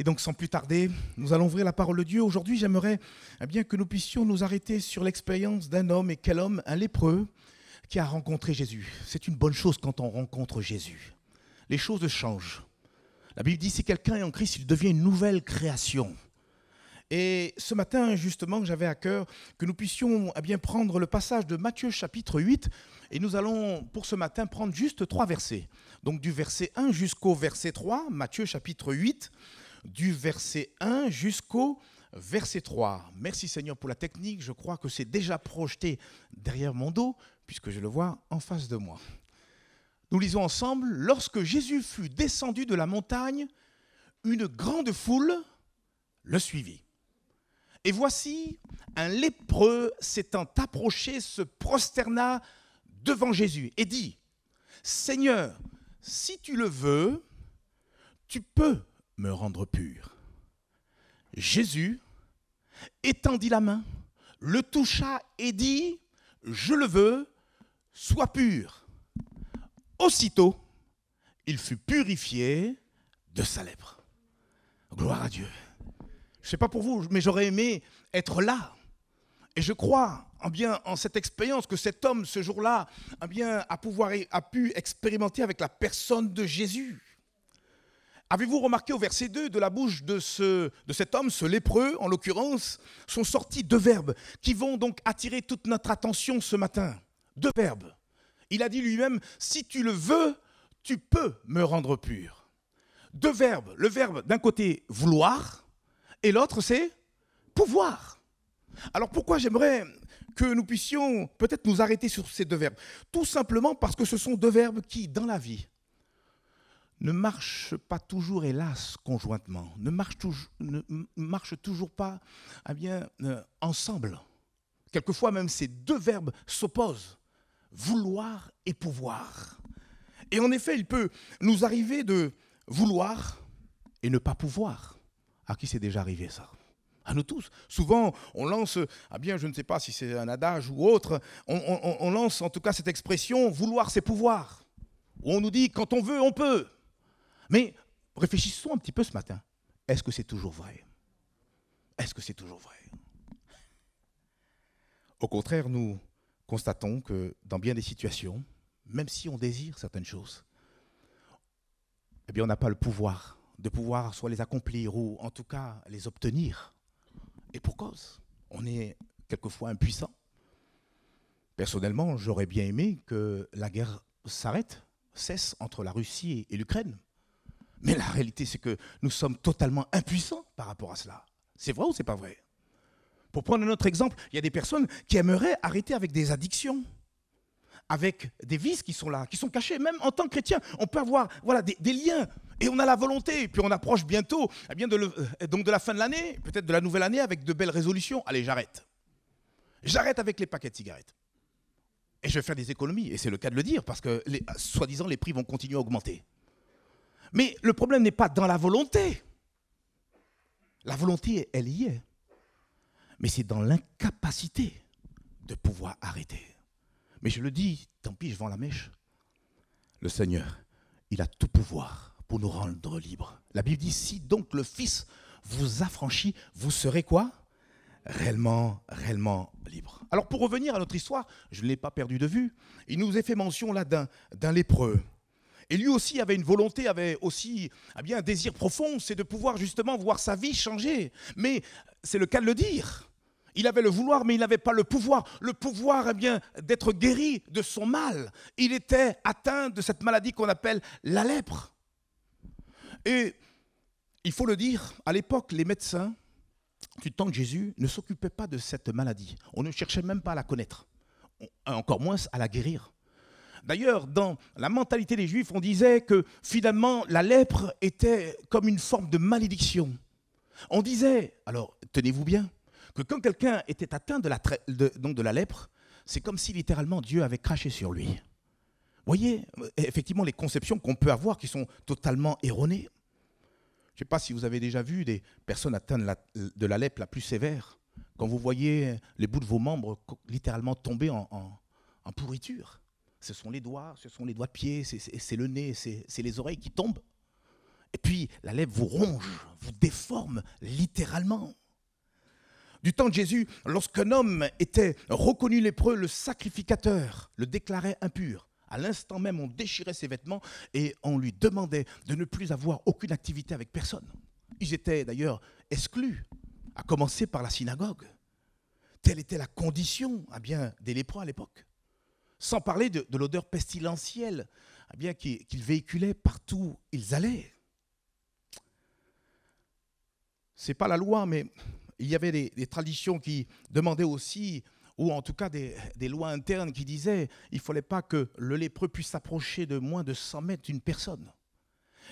Et donc, sans plus tarder, nous allons ouvrir la parole de Dieu. Aujourd'hui, j'aimerais eh bien que nous puissions nous arrêter sur l'expérience d'un homme. Et quel homme? Un lépreux qui a rencontré Jésus. C'est une bonne chose quand on rencontre Jésus. Les choses changent. La Bible dit si quelqu'un est en Christ, il devient une nouvelle création. Et ce matin, justement, j'avais à cœur que nous puissions eh bien prendre le passage de Matthieu chapitre 8 et nous allons pour ce matin prendre juste trois versets. Donc du verset 1 jusqu'au verset 3, Matthieu chapitre 8 du verset 1 jusqu'au verset 3. Merci Seigneur pour la technique. Je crois que c'est déjà projeté derrière mon dos, puisque je le vois en face de moi. Nous lisons ensemble, lorsque Jésus fut descendu de la montagne, une grande foule le suivit. Et voici, un lépreux s'étant approché se prosterna devant Jésus et dit, Seigneur, si tu le veux, tu peux me rendre pur. Jésus étendit la main, le toucha et dit, je le veux, sois pur. Aussitôt, il fut purifié de sa lèpre. Gloire à Dieu. Je ne sais pas pour vous, mais j'aurais aimé être là. Et je crois en bien en cette expérience que cet homme, ce jour-là, a, a pu expérimenter avec la personne de Jésus. Avez-vous remarqué au verset 2 de la bouche de, ce, de cet homme, ce lépreux en l'occurrence, sont sortis deux verbes qui vont donc attirer toute notre attention ce matin. Deux verbes. Il a dit lui-même, si tu le veux, tu peux me rendre pur. Deux verbes. Le verbe d'un côté vouloir et l'autre c'est pouvoir. Alors pourquoi j'aimerais que nous puissions peut-être nous arrêter sur ces deux verbes? Tout simplement parce que ce sont deux verbes qui, dans la vie, ne marchent pas toujours, hélas, conjointement, ne marchent toujours, pas eh bien, euh, ensemble. Quelquefois même ces deux verbes s'opposent, vouloir et pouvoir. Et en effet, il peut nous arriver de vouloir et ne pas pouvoir. À qui c'est déjà arrivé ça? À nous tous. Souvent, on lance, ah bien, je ne sais pas si c'est un adage ou autre, on, on, lance en tout cas cette expression vouloir c'est pouvoir. on nous dit quand on veut, on peut. Mais réfléchissons un petit peu ce matin. Est-ce que c'est toujours vrai? Est-ce que c'est toujours vrai? Au contraire, nous constatons que dans bien des situations, même si on désire certaines choses, eh bien, on n'a pas le pouvoir de pouvoir soit les accomplir ou en tout cas les obtenir. Et pour cause, on est quelquefois impuissant. Personnellement, j'aurais bien aimé que la guerre s'arrête, cesse entre la Russie et l'Ukraine. Mais la réalité, c'est que nous sommes totalement impuissants par rapport à cela. C'est vrai ou c'est pas vrai? Pour prendre un autre exemple, il y a des personnes qui aimeraient arrêter avec des addictions, avec des vices qui sont là, qui sont cachés. Même en tant que chrétien, on peut avoir voilà, des, liens et on a la volonté. puis on approche bientôt eh euh, donc de la fin de l'année, peut-être de la nouvelle année, avec de belles résolutions. Allez, j'arrête. J'arrête avec les paquets de cigarettes. Et je vais faire des économies. Et c'est le cas de le dire, parce que, soi-disant, les prix vont continuer à augmenter. Mais le problème n'est pas dans la volonté. La volonté, elle y est. Mais c'est dans l'incapacité de pouvoir arrêter. Mais je le dis, tant pis, je vends la mèche. Le Seigneur, il a tout pouvoir pour nous rendre libres. La Bible dit, si donc le Fils vous affranchit, vous serez quoi? Réellement, réellement libre. Alors pour revenir à notre histoire, je ne l'ai pas perdu de vue, il nous est fait mention là d'un lépreux. Et lui aussi avait une volonté, avait aussi eh un désir profond, c'est de pouvoir justement voir sa vie changer. Mais c'est le cas de le dire. Il avait le vouloir, mais il n'avait pas le pouvoir. Le pouvoir, eh bien, d'être guéri de son mal. Il était atteint de cette maladie qu'on appelle la lèpre. Et il faut le dire, à l'époque, les médecins du temps de Jésus ne s'occupaient pas de cette maladie. On ne cherchait même pas à la connaître, encore moins à la guérir. D'ailleurs, dans la mentalité des Juifs, on disait que finalement, la lèpre était comme une forme de malédiction. On disait, alors tenez-vous bien, que quand quelqu'un était atteint de la, lèpre, c'est comme si littéralement Dieu avait craché sur lui. Voyez, effectivement, les conceptions qu'on peut avoir qui sont totalement erronées. Je ne sais pas si vous avez déjà vu des personnes atteintes de la, lèpre la plus sévère, quand vous voyez les bouts de vos membres littéralement tomber en pourriture. Ce sont les doigts, ce sont les doigts de pied, c'est le nez, c'est les oreilles qui tombent. Et puis la lèvre vous ronge, vous déforme littéralement. Du temps de Jésus, lorsqu'un homme était reconnu lépreux, le sacrificateur le déclarait impur. À l'instant même, on déchirait ses vêtements et on lui demandait de ne plus avoir aucune activité avec personne. Ils étaient d'ailleurs exclus, à commencer par la synagogue. Telle était la condition eh bien, des lépreux à l'époque. Sans parler de, l'odeur pestilentielle eh qu'ils véhiculaient partout où ils allaient. Ce n'est pas la loi, mais il y avait des, traditions qui demandaient aussi, ou en tout cas des, lois internes qui disaient il ne fallait pas que le lépreux puisse s'approcher de moins de 100 mètres d'une personne.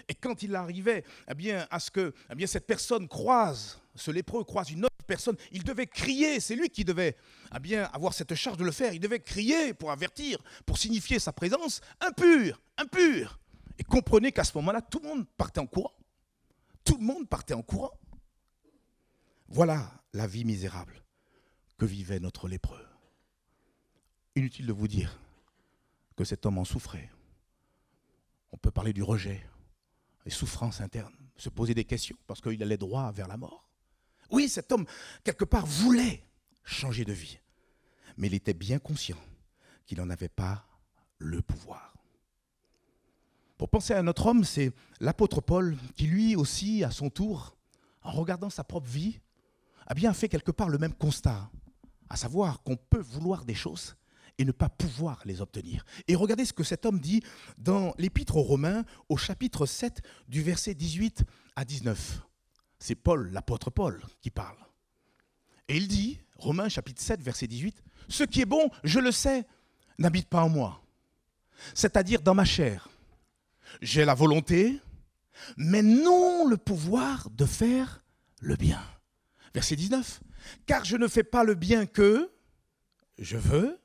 Et quand il arrivait eh à ce que eh cette personne croise, ce lépreux croise une autre personne, il devait crier, c'est lui qui devait eh bien, avoir cette charge de le faire, il devait crier pour avertir, pour signifier sa présence, impur, impur. Et comprenez qu'à ce moment-là, tout le monde partait en courant. Tout le monde partait en courant. Voilà la vie misérable que vivait notre lépreux. Inutile de vous dire que cet homme en souffrait. On peut parler du rejet, des souffrances internes, se poser des questions parce qu'il allait droit vers la mort. Oui, cet homme, quelque part, voulait changer de vie, mais il était bien conscient qu'il n'en avait pas le pouvoir. Pour penser à un autre homme, c'est l'apôtre Paul qui lui aussi, à son tour, en regardant sa propre vie, a bien fait quelque part le même constat, à savoir qu'on peut vouloir des choses et ne pas pouvoir les obtenir. Et regardez ce que cet homme dit dans l'Épître aux Romains au chapitre 7 du verset 18 à 19. C'est Paul, l'apôtre Paul, qui parle. Et il dit, Romains chapitre 7 verset 18, Ce qui est bon, je le sais, n'habite pas en moi, c'est-à-dire dans ma chair. J'ai la volonté, mais non le pouvoir de faire le bien. Verset 19. Car je ne fais pas le bien que je veux,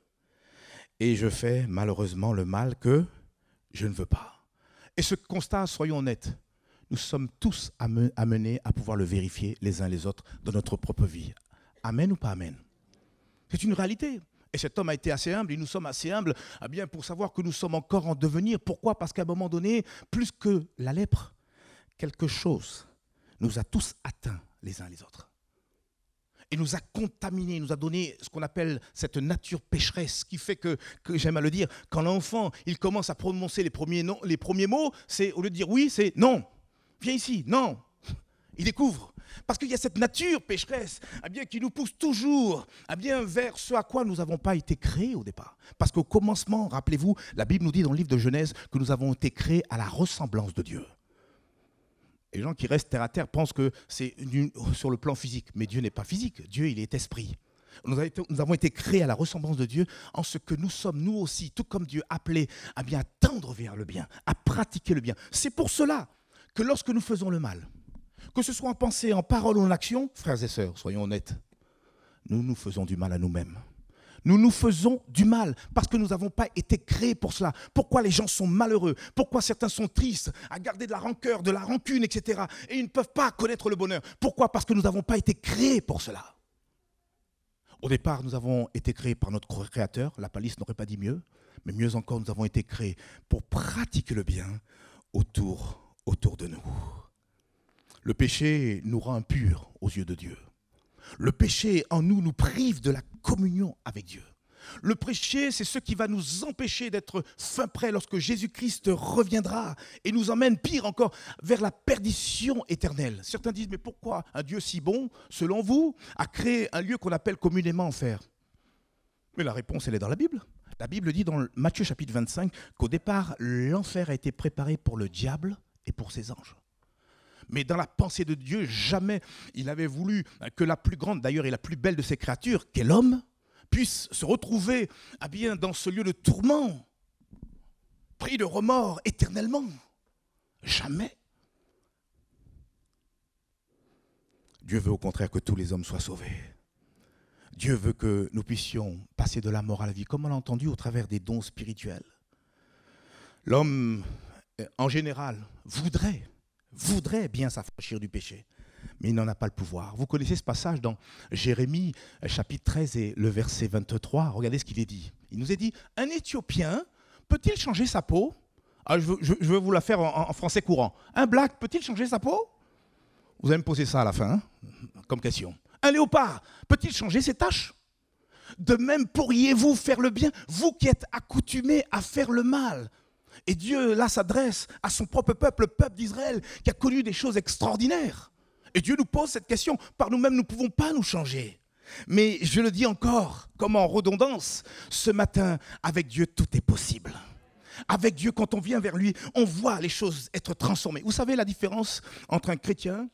et je fais malheureusement le mal que je ne veux pas. Et ce constat, soyons honnêtes, nous sommes tous amenés à pouvoir le vérifier les uns les autres dans notre propre vie. Amen ou pas Amen? C'est une réalité. Et cet homme a été assez humble, et nous sommes assez humbles eh bien, pour savoir que nous sommes encore en devenir. Pourquoi? Parce qu'à un moment donné, plus que la lèpre, quelque chose nous a tous atteints les uns les autres et nous a contaminés, nous a donné ce qu'on appelle cette nature pécheresse, qui fait que, j'aime à le dire, quand l'enfant il commence à prononcer les premiers, noms, les premiers mots, c'est au lieu de dire oui, c'est non. Viens ici, non. Il découvre. Parce qu'il y a cette nature pécheresse eh bien, qui nous pousse toujours eh bien, vers ce à quoi nous n'avons pas été créés au départ. Parce qu'au commencement, rappelez-vous, la Bible nous dit dans le livre de Genèse que nous avons été créés à la ressemblance de Dieu les gens qui restent terre à terre pensent que c'est sur le plan physique. Mais Dieu n'est pas physique. Dieu, il est esprit. Nous, avons été créés à la ressemblance de Dieu en ce que nous sommes, nous aussi, tout comme Dieu, appelés à bien tendre vers le bien, à pratiquer le bien. C'est pour cela que lorsque nous faisons le mal, que ce soit en pensée, en parole ou en action, frères et sœurs, soyons honnêtes, nous nous faisons du mal à nous-mêmes. Nous nous faisons du mal parce que nous n'avons pas été créés pour cela. Pourquoi les gens sont malheureux? Pourquoi certains sont tristes, à garder de la rancœur, de la rancune, etc. Et ils ne peuvent pas connaître le bonheur? Pourquoi? Parce que nous n'avons pas été créés pour cela. Au départ, nous avons été créés par notre Créateur. La palisse n'aurait pas dit mieux. Mais mieux encore, nous avons été créés pour pratiquer le bien autour, autour de nous. Le péché nous rend impurs aux yeux de Dieu. Le péché en nous nous prive de la communion avec Dieu. Le péché, c'est ce qui va nous empêcher d'être fin prêt lorsque Jésus-Christ reviendra et nous emmène, pire encore, vers la perdition éternelle. Certains disent, mais pourquoi un Dieu si bon, selon vous, a créé un lieu qu'on appelle communément enfer? Mais la réponse, elle est dans la Bible. La Bible dit dans Matthieu chapitre 25 qu'au départ, l'enfer a été préparé pour le diable et pour ses anges. Mais dans la pensée de Dieu, jamais il n'avait voulu que la plus grande, d'ailleurs, et la plus belle de ses créatures, qu'est l'homme, puisse se retrouver à dans ce lieu de tourment, pris de remords éternellement. Jamais. Dieu veut au contraire que tous les hommes soient sauvés. Dieu veut que nous puissions passer de la mort à la vie, comme on l'a entendu au travers des dons spirituels. L'homme, en général, voudrait voudrait bien s'affranchir du péché, mais il n'en a pas le pouvoir. Vous connaissez ce passage dans Jérémie chapitre 13 et le verset 23. Regardez ce qu'il est dit. Il nous est dit, un Éthiopien peut-il changer sa peau? Ah, je, veux, vous la faire en, français courant. Un black peut-il changer sa peau? Vous allez me poser ça à la fin, hein, comme question. Un léopard peut-il changer ses tâches De même pourriez-vous faire le bien, vous qui êtes accoutumés à faire le mal Et Dieu, là, s'adresse à son propre peuple, le peuple d'Israël, qui a connu des choses extraordinaires. Et Dieu nous pose cette question. Par nous-mêmes, nous ne pouvons pas nous changer. Mais je le dis encore, comme en redondance, ce matin, avec Dieu, tout est possible. Avec Dieu, quand on vient vers lui, on voit les choses être transformées. Vous savez la différence entre un chrétien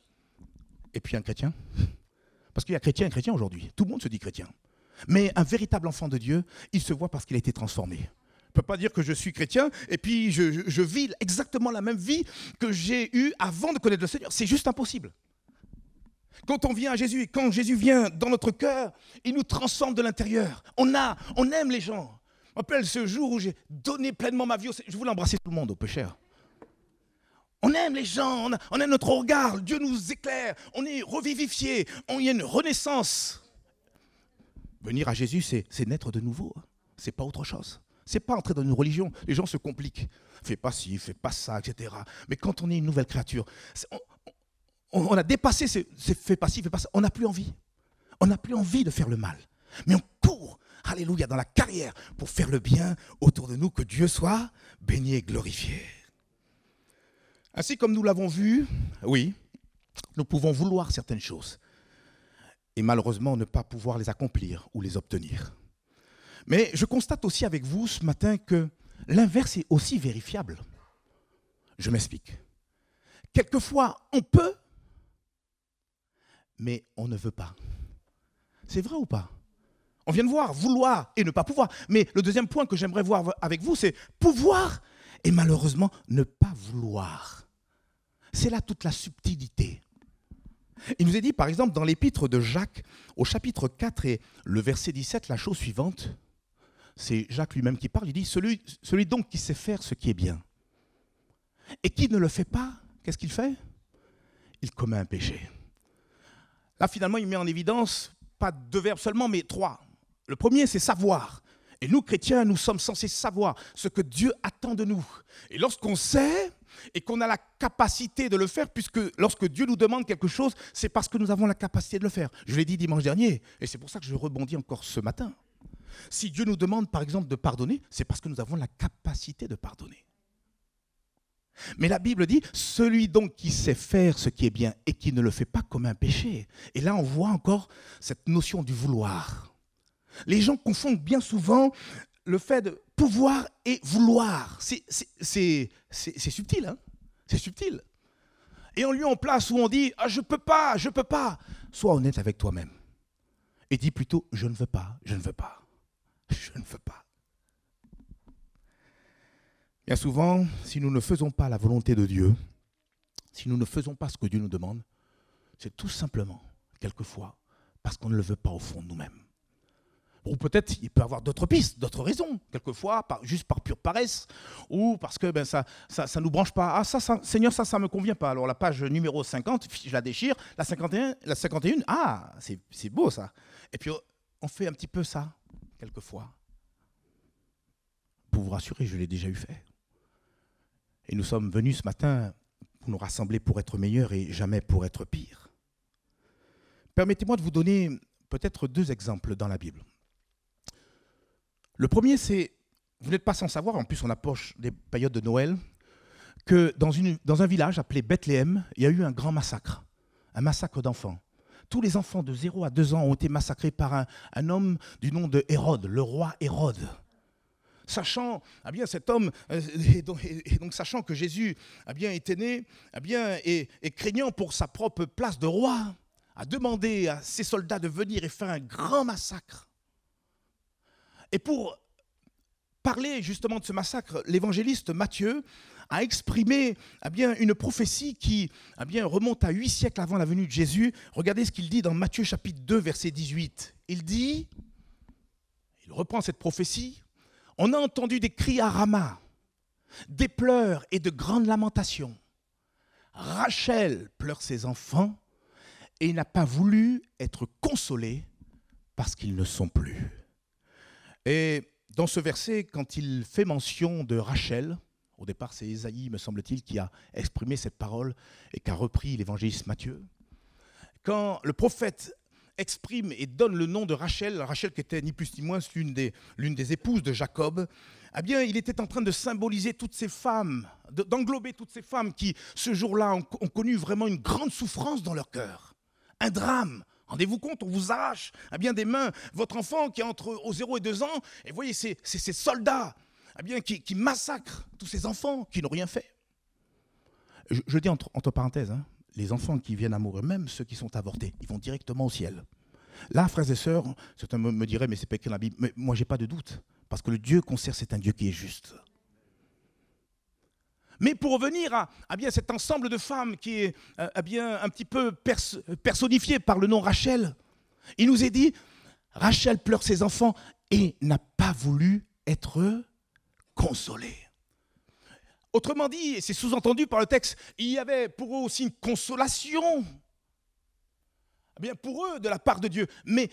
et puis un chrétien? Parce qu'il y a chrétien et chrétien aujourd'hui. Tout le monde se dit chrétien. Mais un véritable enfant de Dieu, il se voit parce qu'il a été transformé. Ne peux pas dire que je suis chrétien et puis je, vis exactement la même vie que j'ai eue avant de connaître le Seigneur. C'est juste impossible. Quand on vient à Jésus, quand Jésus vient dans notre cœur, il nous transforme de l'intérieur. On a, on aime les gens. Je me rappelle ce jour où j'ai donné pleinement ma vie. Je voulais embrasser tout le monde, au peu cher. On aime les gens, on a, on a, notre regard, Dieu nous éclaire, on est revivifié, on y a une renaissance. Venir à Jésus, c'est naître de nouveau. Hein. C'est pas autre chose. C'est pas entrer dans une religion. Les gens se compliquent. Fais pas ci, fais pas ça, etc. Mais quand on est une nouvelle créature, on, a dépassé ces, faits passifs, fait passifs, on n'a plus envie. On n'a plus envie de faire le mal. Mais on court, alléluia, dans la carrière pour faire le bien autour de nous, que Dieu soit béni et glorifié. Ainsi comme nous l'avons vu, oui, nous pouvons vouloir certaines choses et malheureusement ne pas pouvoir les accomplir ou les obtenir. Mais je constate aussi avec vous ce matin que l'inverse est aussi vérifiable. Je m'explique. Quelquefois, on peut mais on ne veut pas. C'est vrai ou pas? On vient de voir vouloir et ne pas pouvoir. Mais le deuxième point que j'aimerais voir avec vous, c'est pouvoir et malheureusement ne pas vouloir. C'est là toute la subtilité. Il nous est dit, par exemple, dans l'épître de Jacques, au chapitre 4 et le verset 17, la chose suivante, c'est Jacques lui-même qui parle, il dit, celui, celui donc qui sait faire ce qui est bien, et qui ne le fait pas, qu'est-ce qu'il fait? Il commet un péché. Là, finalement, il met en évidence pas deux verbes seulement, mais trois. Le premier, c'est savoir. Et nous, chrétiens, nous sommes censés savoir ce que Dieu attend de nous. Et lorsqu'on sait et qu'on a la capacité de le faire, puisque lorsque Dieu nous demande quelque chose, c'est parce que nous avons la capacité de le faire. Je l'ai dit dimanche dernier, et c'est pour ça que je rebondis encore ce matin. Si Dieu nous demande, par exemple, de pardonner, c'est parce que nous avons la capacité de pardonner. Mais la Bible dit, celui donc qui sait faire ce qui est bien et qui ne le fait pas comme un péché. Et là, on voit encore cette notion du vouloir. Les gens confondent bien souvent le fait de pouvoir et vouloir. C'est subtil, hein C'est subtil. Et on lui en place où on dit, ah, je peux pas, je peux pas. Sois honnête avec toi-même. Et dis plutôt, je ne veux pas, je ne veux pas, je ne veux pas. Bien souvent, si nous ne faisons pas la volonté de Dieu, si nous ne faisons pas ce que Dieu nous demande, c'est tout simplement, quelquefois, parce qu'on ne le veut pas au fond de nous-mêmes. Ou peut-être il peut y avoir d'autres pistes, d'autres raisons, quelquefois, juste par pure paresse, ou parce que ben, ça ne nous branche pas. Ah, ça, Seigneur, ça, ça ne me convient pas. Alors la page numéro 50, je la déchire. La 51, la 51 ah, c'est beau ça. Et puis on fait un petit peu ça, quelquefois. Pour vous rassurer, je l'ai déjà eu fait. Et nous sommes venus ce matin pour nous rassembler pour être meilleurs et jamais pour être pires. Permettez-moi de vous donner peut-être deux exemples dans la Bible. Le premier, c'est, vous n'êtes pas sans savoir, en plus on approche des périodes de Noël, que dans, une, dans un village appelé Bethléem, il y a eu un grand massacre, un massacre d'enfants. Tous les enfants de 0 à 2 ans ont été massacrés par un, homme du nom de Hérode, le roi Hérode sachant, ah bien, cet homme, euh, donc, sachant que Jésus a bien, été né, ah et, craignant pour sa propre place de roi, a demandé à ses soldats de venir et faire un grand massacre. Et pour parler justement de ce massacre, l'évangéliste Matthieu a exprimé ah bien, une prophétie qui bien, remonte à huit siècles avant la venue de Jésus. Regardez ce qu'il dit dans Matthieu chapitre 2, verset 18. Il dit, il reprend cette prophétie, on a entendu des cris à Rama, des pleurs et de grandes lamentations. Rachel pleure ses enfants et n'a pas voulu être consolée parce qu'ils ne sont plus. Et dans ce verset, quand il fait mention de Rachel, Au départ, c'est Ésaïe, me semble-t-il, qui a exprimé cette parole et qui a repris l'évangéliste Matthieu. Quand le prophète exprime et donne le nom de Rachel, Rachel qui était ni plus ni moins l'une des, épouses de Jacob, eh bien, il était en train de symboliser toutes ces femmes, d'englober toutes ces femmes qui, ce jour-là, ont, connu vraiment une grande souffrance dans leur cœur, un drame. Rendez-vous compte, on vous arrache eh bien, des mains votre enfant qui est entre aux 0 et 2 ans, et voyez, c'est ces soldats eh qui, massacrent tous ces enfants qui n'ont rien fait. Je, dis entre, parenthèses, hein, les enfants qui viennent à mourir, même ceux qui sont avortés, ils vont directement au ciel. Là, frères et sœurs, certains me diraient, mais c'est pas écrit dans la Bible. Mais moi, j'ai pas de doute. Parce que le Dieu qu'on sert, c'est un Dieu qui est juste. Mais pour revenir à, bien cet ensemble de femmes qui est euh, bien un petit peu personnifié par le nom Rachel, il nous est dit, Rachel pleure ses enfants et n'a pas voulu être consolée. Autrement dit, et c'est sous-entendu par le texte, il y avait pour eux aussi une consolation, eh bien pour eux de la part de Dieu, mais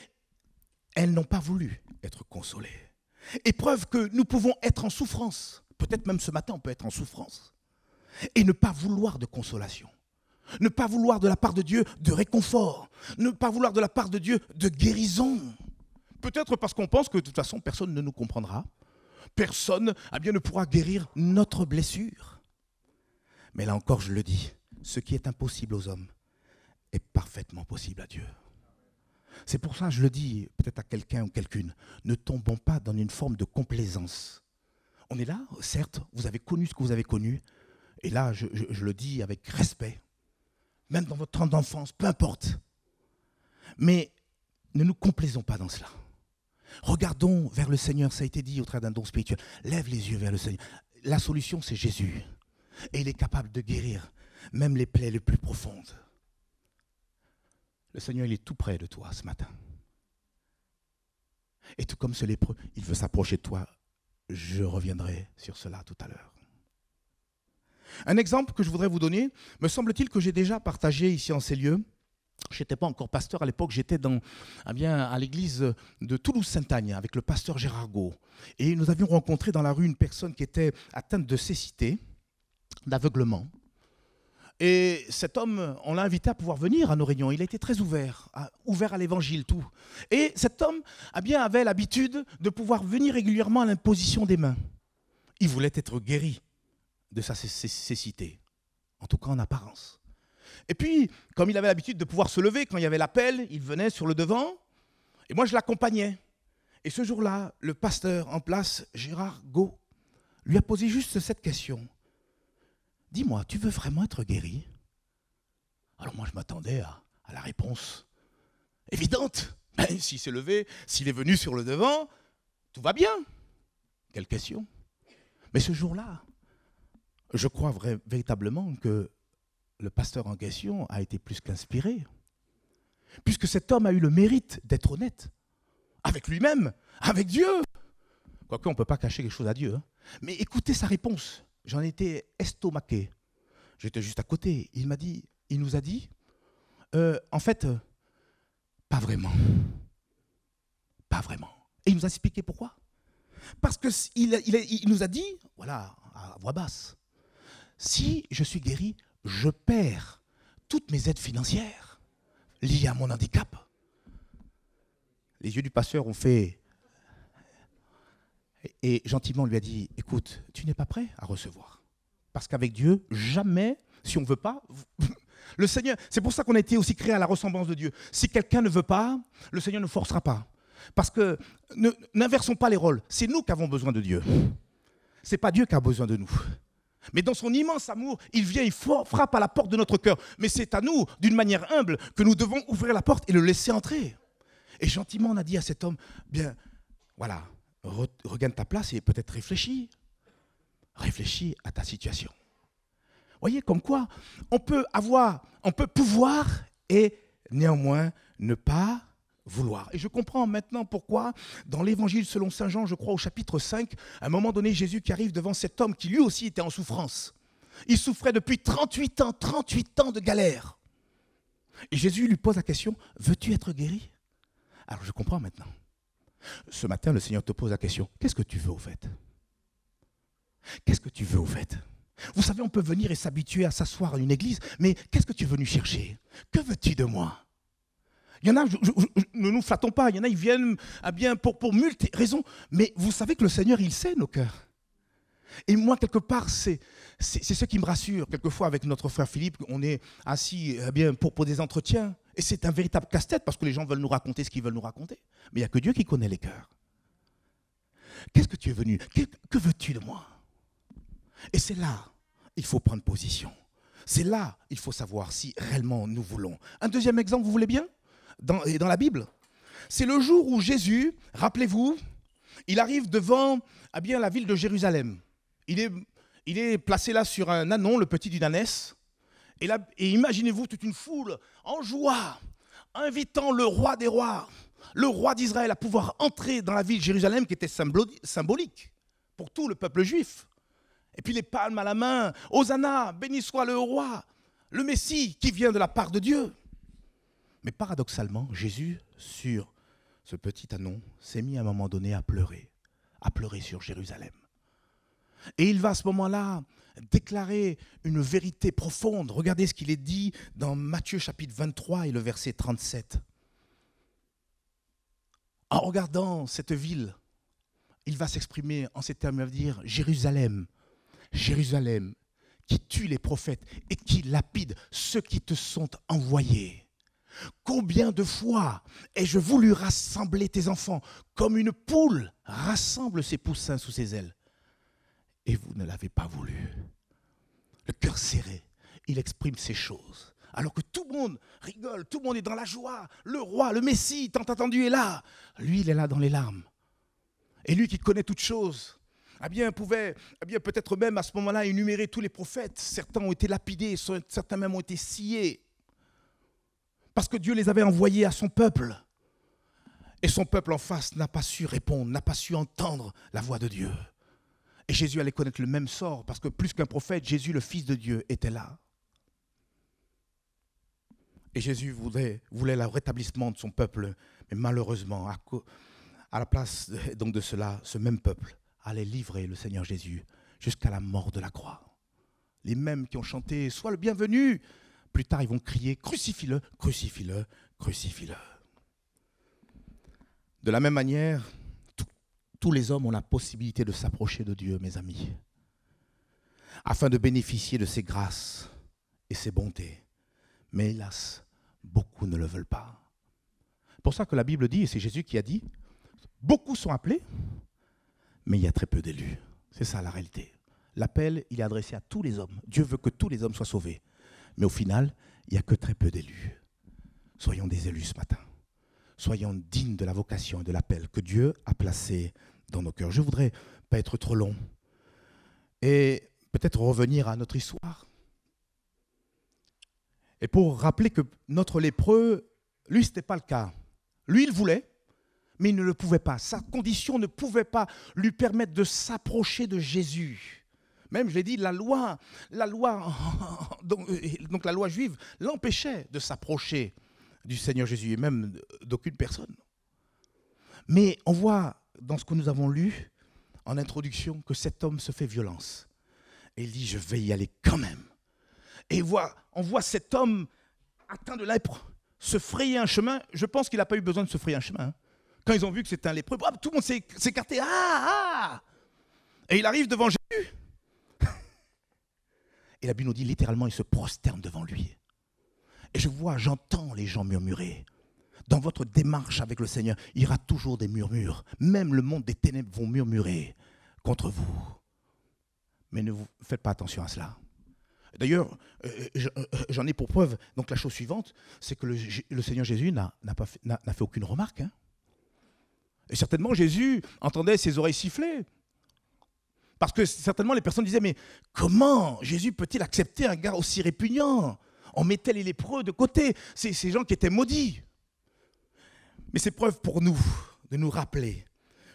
elles n'ont pas voulu être consolées. Et preuve que nous pouvons être en souffrance, peut-être même ce matin on peut être en souffrance, et ne pas vouloir de consolation, ne pas vouloir de la part de Dieu de réconfort, ne pas vouloir de la part de Dieu de guérison. Peut-être parce qu'on pense que de toute façon personne ne nous comprendra, personne eh bien, ne pourra guérir notre blessure. Mais là encore, je le dis, ce qui est impossible aux hommes est parfaitement possible à Dieu. C'est pour ça, que je le dis peut-être à quelqu'un ou quelqu'une, ne tombons pas dans une forme de complaisance. On est là, certes, vous avez connu ce que vous avez connu, et là, je, le dis avec respect, même dans votre temps d'enfance, peu importe. Mais ne nous complaisons pas dans cela. Regardons vers le Seigneur, ça a été dit au travers d'un don spirituel. Lève les yeux vers le Seigneur. La solution, c'est Jésus. Et il est capable de guérir même les plaies les plus profondes. Le Seigneur, il est tout près de toi ce matin. Et tout comme ce lépreux, il veut s'approcher de toi. Je reviendrai sur cela tout à l'heure. Un exemple que je voudrais vous donner, me semble-t-il que j'ai déjà partagé ici en ces lieux. Je n'étais pas encore pasteur à l'époque, j'étais dans, eh bien, à l'église de Toulouse-Sainte-Agne avec le pasteur Gérard Gau. Et nous avions rencontré dans la rue une personne qui était atteinte de cécité, d'aveuglement. Et cet homme, on l'a invité à pouvoir venir à nos réunions. Il a été très ouvert, ouvert à l'évangile, tout. Et cet homme a bien avait l'habitude de pouvoir venir régulièrement à l'imposition des mains. Il voulait être guéri de sa cécité, en tout cas en apparence. Et puis, comme il avait l'habitude de pouvoir se lever quand il y avait l'appel, il venait sur le devant, et moi je l'accompagnais. Et ce jour-là, le pasteur en place, Gérard Gau, lui a posé juste cette question. Dis-moi, tu veux vraiment être guéri? Alors moi, je m'attendais à, la réponse évidente. Ben, s'il s'est levé, s'il est venu sur le devant, tout va bien. Quelle question? Mais ce jour-là, je crois véritablement que le pasteur en question a été plus qu'inspiré. Puisque cet homme a eu le mérite d'être honnête avec lui-même, avec Dieu. Quoique on ne peut pas cacher quelque chose à Dieu. Hein. Mais écoutez sa réponse. J'en étais estomaqué. J'étais juste à côté. Il m'a dit, il nous a dit, euh, en fait, euh, pas vraiment. Pas vraiment. Et il nous a expliqué pourquoi. Parce qu'il il, nous a dit, voilà, à voix basse, si je suis guéri, je perds toutes mes aides financières liées à mon handicap. Les yeux du pasteur ont fait et gentiment, lui a dit, écoute, tu n'es pas prêt à recevoir. Parce qu'avec Dieu, jamais, si on ne veut pas, le Seigneur, c'est pour ça qu'on a été aussi créé à la ressemblance de Dieu. Si quelqu'un ne veut pas, le Seigneur ne forcera pas. Parce que n'inversons pas les rôles. C'est nous qui avons besoin de Dieu. Ce n'est pas Dieu qui a besoin de nous. Mais dans son immense amour, il vient, il frappe à la porte de notre cœur. Mais c'est à nous, d'une manière humble, que nous devons ouvrir la porte et le laisser entrer. Et gentiment, on a dit à cet homme, bien, voilà, regagne ta place et peut-être réfléchis. Réfléchis à ta situation. Voyez, comme quoi, on peut avoir, on peut pouvoir et néanmoins ne pas Et je comprends maintenant pourquoi, dans l'évangile selon Saint Jean, je crois au chapitre 5, à un moment donné, Jésus qui arrive devant cet homme qui lui aussi était en souffrance. Il souffrait depuis 38 ans, 38 ans de galère. Et Jésus lui pose la question, veux-tu être guéri? Alors je comprends maintenant. Ce matin, le Seigneur te pose la question, qu'est-ce que tu veux au fait? Qu'est-ce que tu veux au fait? Vous savez, on peut venir et s'habituer à s'asseoir à une église, mais qu'est-ce que tu es venu chercher? Que veux-tu de moi? Il y en a, ne nous flattons pas, il y en a, ils viennent pour, pour multi raisons, mais vous savez que le Seigneur, il sait nos cœurs. Et moi, quelque part, c'est ce qui me rassure. Quelquefois, avec notre frère Philippe, on est assis eh pour, pour des entretiens. Et c'est un véritable casse-tête parce que les gens veulent nous raconter ce qu'ils veulent nous raconter. Mais il n'y a que Dieu qui connaît les cœurs. Qu'est-ce que tu es venu? Que veux-tu de moi? Et c'est là, il faut prendre position. C'est là, il faut savoir si réellement nous voulons. Un deuxième exemple, vous voulez bien? Dans, la Bible. C'est le jour où Jésus, rappelez-vous, il arrive devant bien, la ville de Jérusalem. Il est, placé là sur un anon, le petit. Et, et imaginez-vous toute une foule en joie, invitant le roi des rois, le roi d'Israël à pouvoir entrer dans la ville de Jérusalem qui était symbolique pour tout le peuple juif. Et puis les palmes à la main, Hosanna, béni soit le roi, le Messie qui vient de la part de Dieu. Mais paradoxalement, Jésus, sur ce petit anon, s'est mis à un moment donné à pleurer, à pleurer sur Jérusalem. Et il va à ce moment-là déclarer une vérité profonde. Regardez ce qu'il est dit dans Matthieu chapitre 23 et le verset 37. En regardant cette ville, il va s'exprimer en ces termes, il va dire Jérusalem, Jérusalem, qui tue les prophètes et qui lapide ceux qui te sont envoyés. Combien de fois ai-je voulu rassembler tes enfants comme une poule rassemble ses poussins sous ses ailes Et vous ne l'avez pas voulu. Le cœur serré, il exprime ces choses. Alors que tout le monde rigole, tout le monde est dans la joie. Le roi, le Messie, tant attendu, est là. Lui, il est là dans les larmes. Et lui qui connaît toutes choses, eh bien, pouvait eh peut-être même à ce moment-là énumérer tous les prophètes. Certains ont été lapidés, certains même ont été sciés. Parce que Dieu les avait envoyés à son peuple. Et son peuple en face n'a pas su répondre, n'a pas su entendre la voix de Dieu. Et Jésus allait connaître le même sort, parce que plus qu'un prophète, Jésus, le Fils de Dieu, était là. Et Jésus voulait, le rétablissement de son peuple, mais malheureusement, à, à la place donc de cela, ce même peuple allait livrer le Seigneur Jésus jusqu'à la mort de la croix. Les mêmes qui ont chanté Sois le bienvenu, plus tard, ils vont crier Crucifie-le, crucifie-le, crucifie-le. De la même manière, tous les hommes ont la possibilité de s'approcher de Dieu, mes amis, afin de bénéficier de ses grâces et ses bontés. Mais hélas, beaucoup ne le veulent pas. C'est pour ça que la Bible dit, et c'est Jésus qui a dit, beaucoup sont appelés, mais il y a très peu d'élus. C'est ça la réalité. L'appel, il est adressé à tous les hommes. Dieu veut que tous les hommes soient sauvés. Mais au final, il n'y a que très peu d'élus. Soyons des élus ce matin. Soyons dignes de la vocation et de l'appel que Dieu a placé dans nos cœurs. Je voudrais pas être trop long et peut-être revenir à notre histoire. Et pour rappeler que notre lépreux, lui, ce n'était pas le cas. Lui, il voulait, mais il ne le pouvait pas. Sa condition ne pouvait pas lui permettre de s'approcher de Jésus. Même, je l'ai dit, la loi, la loi, donc, donc la loi juive l'empêchait de s'approcher du Seigneur Jésus et même d'aucune personne. Mais on voit dans ce que nous avons lu en introduction que cet homme se fait violence. Et il dit, je vais y aller quand même. Et on voit cet homme atteint de lèpre se frayer un chemin. Je pense qu'il n'a pas eu besoin de se frayer un chemin. Hein. Quand ils ont vu que c'était un lépreux, tout le monde s'est écarté. Ah, ah Et il arrive devant Jésus. Et la Bible nous dit littéralement, il se prosterne devant lui. Et je vois, j'entends les gens murmurer. Dans votre démarche avec le Seigneur, il y aura toujours des murmures. Même le monde des ténèbres vont murmurer contre vous. Mais ne vous faites pas attention à cela. D'ailleurs, euh, euh, euh, j'en ai pour preuve donc la chose suivante, c'est que le, Seigneur Jésus n'a fait, aucune remarque. Hein. Et certainement, Jésus entendait ses oreilles siffler. Parce que certainement les personnes disaient, mais comment Jésus peut-il accepter un gars aussi répugnant? On mettait les lépreux de côté, ces gens qui étaient maudits. Mais c'est preuve pour nous de nous rappeler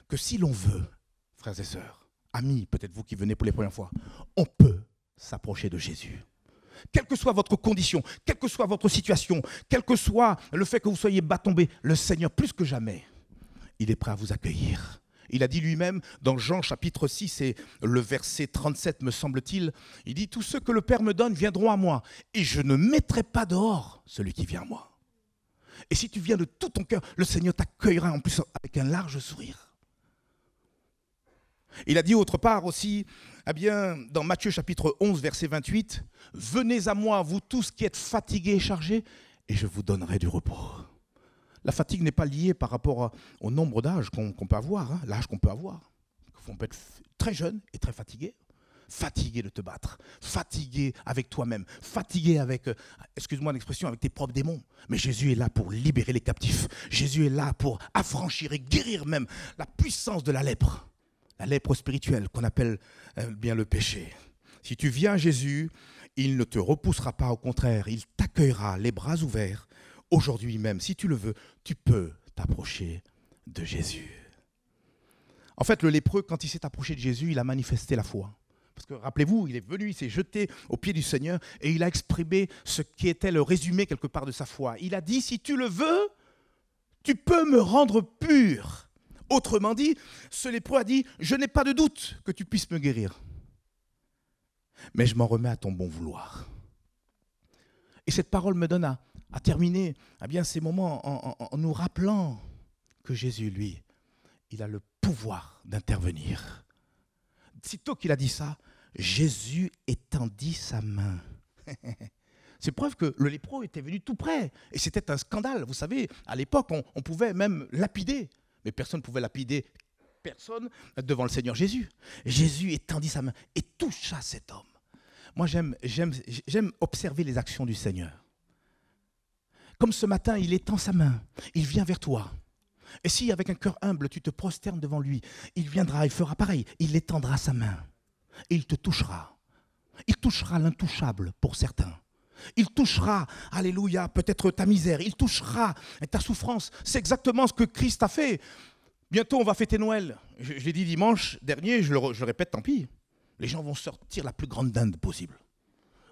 que si l'on veut, frères et sœurs, amis, peut-être vous qui venez pour les premières fois, on peut s'approcher de Jésus. Quelle que soit votre condition, quelle que soit votre situation, quel que soit le fait que vous soyez bas tombé, le Seigneur, plus que jamais, il est prêt à vous accueillir Il a dit lui-même dans Jean chapitre 6 et le verset 37 me semble-t-il, il dit, tous ceux que le Père me donne viendront à moi, et je ne mettrai pas dehors celui qui vient à moi. Et si tu viens de tout ton cœur, le Seigneur t'accueillera en plus avec un large sourire. Il a dit autre part aussi, eh bien, dans Matthieu chapitre 11, verset 28, Venez à moi, vous tous qui êtes fatigués et chargés, et je vous donnerai du repos. La fatigue n'est pas liée par rapport au nombre d'âges qu'on peut avoir, hein, l'âge qu'on peut avoir. On peut être très jeune et très fatigué. Fatigué de te battre, fatigué avec toi-même, fatigué avec, euh, excuse-moi l'expression, avec tes propres démons. Mais Jésus est là pour libérer les captifs. Jésus est là pour affranchir et guérir même la puissance de la lèpre la lèpre spirituelle qu'on appelle euh, bien le péché. Si tu viens à Jésus, il ne te repoussera pas, au contraire, il t'accueillera les bras ouverts. Aujourd'hui même, si tu le veux, tu peux t'approcher de Jésus. En fait, le lépreux, quand il s'est approché de Jésus, il a manifesté la foi. Parce que rappelez-vous, il est venu, il s'est jeté aux pieds du Seigneur et il a exprimé ce qui était le résumé quelque part de sa foi. Il a dit, si tu le veux, tu peux me rendre pur. Autrement dit, ce lépreux a dit, je n'ai pas de doute que tu puisses me guérir. Mais je m'en remets à ton bon vouloir. Et cette parole me donne terminer eh bien, ces moments en, nous rappelant que Jésus, lui, il a le pouvoir d'intervenir. Sitôt qu'il a dit ça, Jésus étendit sa main. C'est preuve que le lépreux était venu tout près. Et c'était un scandale. Vous savez, à l'époque, on, pouvait même lapider mais personne ne pouvait lapider personne devant le Seigneur Jésus. Jésus étendit sa main et toucha cet homme. Moi, j'aime observer les actions du Seigneur. Comme ce matin, il étend sa main, il vient vers toi. Et si avec un cœur humble, tu te prosternes devant lui, il viendra, il fera pareil, il étendra sa main et il te touchera. Il touchera l'intouchable pour certains. Il touchera, alléluia, peut-être ta misère, il touchera ta souffrance. C'est exactement ce que Christ a fait. Bientôt, on va fêter Noël. Je, l'ai dit dimanche dernier, je le, répète, tant pis. Les gens vont sortir la plus grande dinde possible.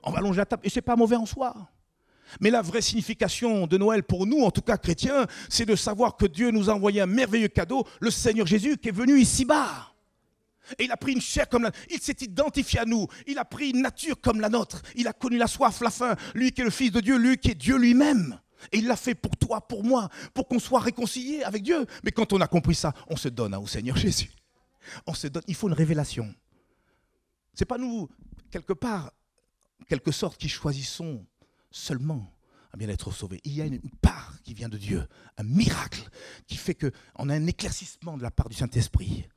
On va allonger la table. Et ce n'est pas mauvais en soi. Mais la vraie signification de Noël pour nous, en tout cas chrétiens, c'est de savoir que Dieu nous a envoyé un merveilleux cadeau, le Seigneur Jésus qui est venu ici-bas. Et il a pris une chair comme la Il s'est identifié à nous. Il a pris une nature comme la nôtre. Il a connu la soif, la faim. Lui qui est le Fils de Dieu, lui qui est Dieu lui-même. Et il l'a fait pour toi, pour moi, pour qu'on soit réconcilié avec Dieu. Mais quand on a compris ça, on se donne au Seigneur Jésus. On se donne. Il faut une révélation. C'est pas nous, quelque part, quelque sorte, qui choisissons seulement à bien être sauvés. Il y a une part qui vient de Dieu, un miracle qui fait qu'on a un éclaircissement de la part du Saint-Esprit.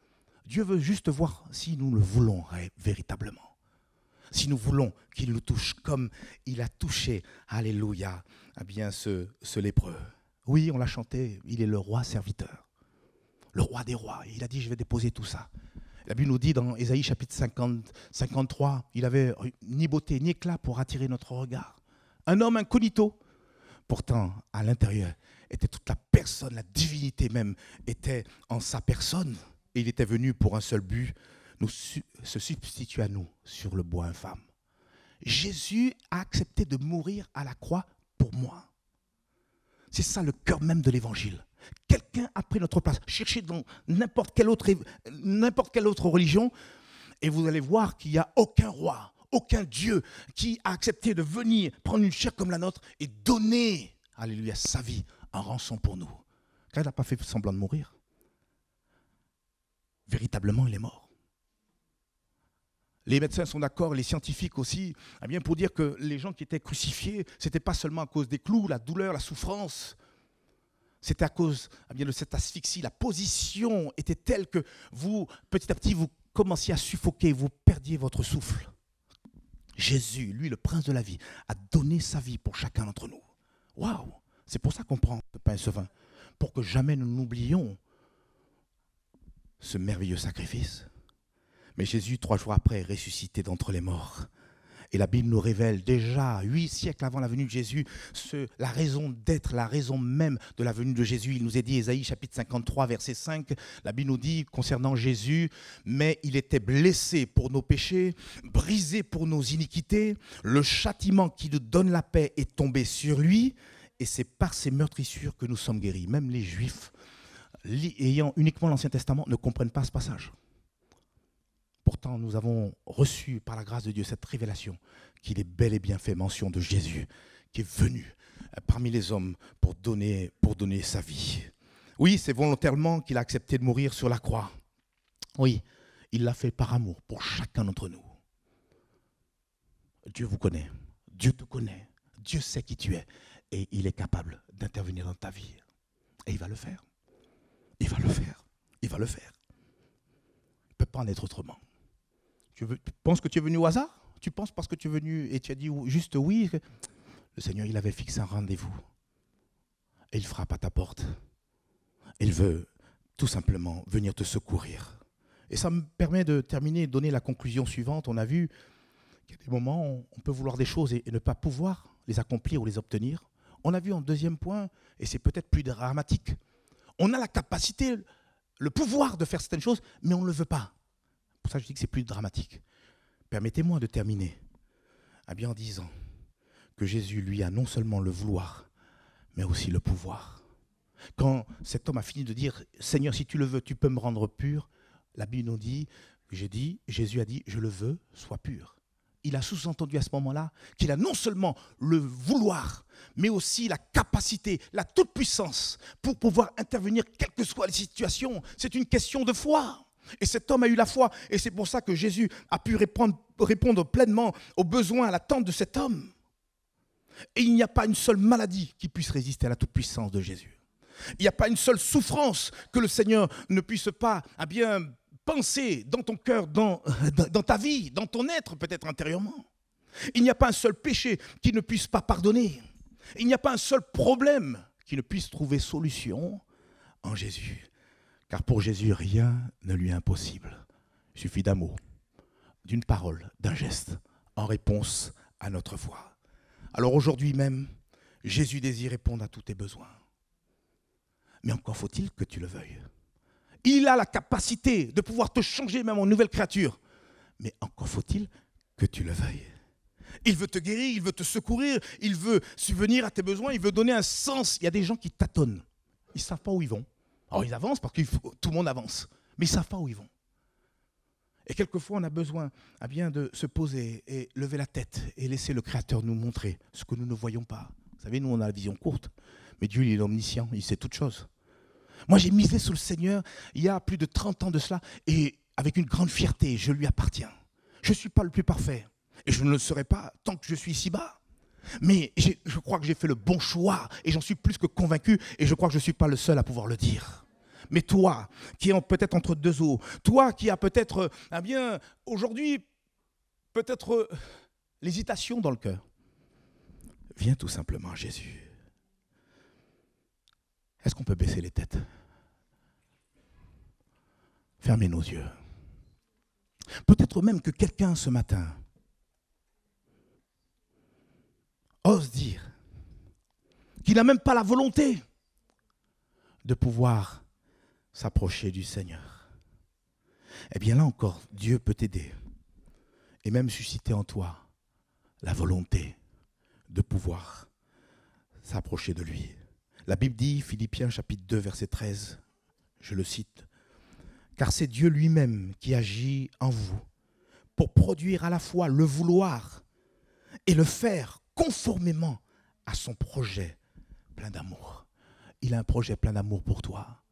Dieu veut juste voir si nous le voulons véritablement. Si nous voulons qu'il nous touche comme il a touché, alléluia, eh bien ce, lépreux. Oui, on l'a chanté, il est le roi serviteur, le roi des rois. Il a dit, je vais déposer tout ça. La Bible nous dit dans Ésaïe chapitre 50, 53, il avait ni beauté ni éclat pour attirer notre regard. Un homme incognito. Pourtant, à l'intérieur, était toute la personne, la divinité même était en sa personne il était venu pour un seul but, se substituer à nous sur le bois infâme. Jésus a accepté de mourir à la croix pour moi. C'est ça le cœur même de l'évangile. Quelqu'un a pris notre place. Cherchez dans n'importe quelle autre religion et vous allez voir qu'il n'y a aucun roi, aucun Dieu qui a accepté de venir prendre une chair comme la nôtre et donner, alléluia, sa vie en rançon pour nous. Car il n'a pas fait semblant de mourir véritablement il est mort. Les médecins sont d'accord, les scientifiques aussi, eh bien pour dire que les gens qui étaient crucifiés, ce n'était pas seulement à cause des clous, la douleur, la souffrance. C'était à cause eh bien, de cette asphyxie. La position était telle que vous, petit à petit, vous commenciez à suffoquer, vous perdiez votre souffle. Jésus, lui, le prince de la vie, a donné sa vie pour chacun d'entre nous. Waouh C'est pour ça qu'on prend ce pain et ce vin. Pour que jamais nous n'oublions ce merveilleux sacrifice. Mais Jésus, trois jours après, est ressuscité d'entre les morts. Et la Bible nous révèle déjà, huit siècles avant la venue de Jésus, la raison d'être, la raison même de la venue de Jésus. Il nous est dit, Ésaïe chapitre 53, verset 5, la Bible nous dit concernant Jésus, mais il était blessé pour nos péchés, brisé pour nos iniquités, le châtiment qui nous donne la paix est tombé sur lui, et c'est par ses meurtrissures que nous sommes guéris. Même les Juifs ayant uniquement l'Ancien Testament, ne comprennent pas ce passage. Pourtant, nous avons reçu par la grâce de Dieu cette révélation qu'il est bel et bien fait mention de Jésus, qui est venu euh, parmi les hommes pour donner, pour donner sa vie. Oui, c'est volontairement qu'il a accepté de mourir sur la croix. Oui, il l'a fait par amour pour chacun d'entre nous. Dieu vous connaît, Dieu te connaît, Dieu sait qui tu es et il est capable d'intervenir dans ta vie. Et il va le faire. Il va le faire. Il va le faire. Il ne peut pas en être autrement. Tu, penses que tu es venu au hasard? Tu penses parce que tu es venu et tu as dit juste oui Le Seigneur, il avait fixé un rendez-vous. Et il frappe à ta porte. Il veut tout simplement venir te secourir. Et ça me permet de terminer, de donner la conclusion suivante. On a vu qu'il y a des moments où on peut vouloir des choses et ne pas pouvoir les accomplir ou les obtenir. On a vu en deuxième point, et c'est peut-être plus dramatique, on a la capacité, le pouvoir de faire certaines choses, mais on ne le veut pas. Pour ça, je dis que c'est plus dramatique. Permettez-moi de terminer à bien en disant que Jésus, lui, a non seulement le vouloir, mais aussi le pouvoir. Quand cet homme a fini de dire Seigneur, si tu le veux, tu peux me rendre pur, la Bible nous dit, j'ai dit, Jésus a dit, je le veux, sois pur. Il a sous-entendu à ce moment-là qu'il a non seulement le vouloir, mais aussi la capacité, la toute-puissance pour pouvoir intervenir quelles que soient les situations. C'est une question de foi. Et cet homme a eu la foi. Et c'est pour ça que Jésus a pu répondre, pleinement aux besoins, à l'attente de cet homme. Et il n'y a pas une seule maladie qui puisse résister à la toute-puissance de Jésus. Il n'y a pas une seule souffrance que le Seigneur ne puisse pas à bien penser dans ton cœur, dans, dans ta vie, dans ton être peut-être intérieurement. Il n'y a pas un seul péché qui ne puisse pas pardonner. Il n'y a pas un seul problème qui ne puisse trouver solution en Jésus. Car pour Jésus, rien ne lui est impossible. Il suffit d'un mot, d'une parole, d'un geste, en réponse à notre foi. Alors aujourd'hui même, Jésus désire répondre à tous tes besoins. Mais encore faut-il que tu le veuilles. Il a la capacité de pouvoir te changer même en nouvelle créature. Mais encore faut-il que tu le veuilles. Il veut te guérir, il veut te secourir, il veut subvenir à tes besoins, il veut donner un sens. Il y a des gens qui tâtonnent. Ils ne savent pas où ils vont. Alors ils avancent parce que tout le monde avance. Mais ils ne savent pas où ils vont. Et quelquefois, on a besoin à bien de se poser et lever la tête et laisser le Créateur nous montrer ce que nous ne voyons pas. Vous savez, nous, on a la vision courte. Mais Dieu, il est omniscient, il sait toutes choses. Moi, j'ai misé sur le Seigneur il y a plus de 30 ans de cela, et avec une grande fierté, je lui appartiens. Je ne suis pas le plus parfait, et je ne le serai pas tant que je suis ici-bas. Mais je crois que j'ai fait le bon choix, et j'en suis plus que convaincu, et je crois que je ne suis pas le seul à pouvoir le dire. Mais toi, qui es peut-être entre deux eaux, toi qui as peut-être, eh bien, aujourd'hui, peut-être euh, l'hésitation dans le cœur, viens tout simplement Jésus. Est-ce qu'on peut baisser les têtes? Fermez nos yeux. Peut-être même que quelqu'un ce matin ose dire qu'il n'a même pas la volonté de pouvoir s'approcher du Seigneur. Eh bien là encore, Dieu peut t'aider et même susciter en toi la volonté de pouvoir s'approcher de lui. La Bible dit, Philippiens chapitre 2, verset 13, je le cite, Car c'est Dieu lui-même qui agit en vous pour produire à la fois le vouloir et le faire conformément à son projet plein d'amour. Il a un projet plein d'amour pour toi.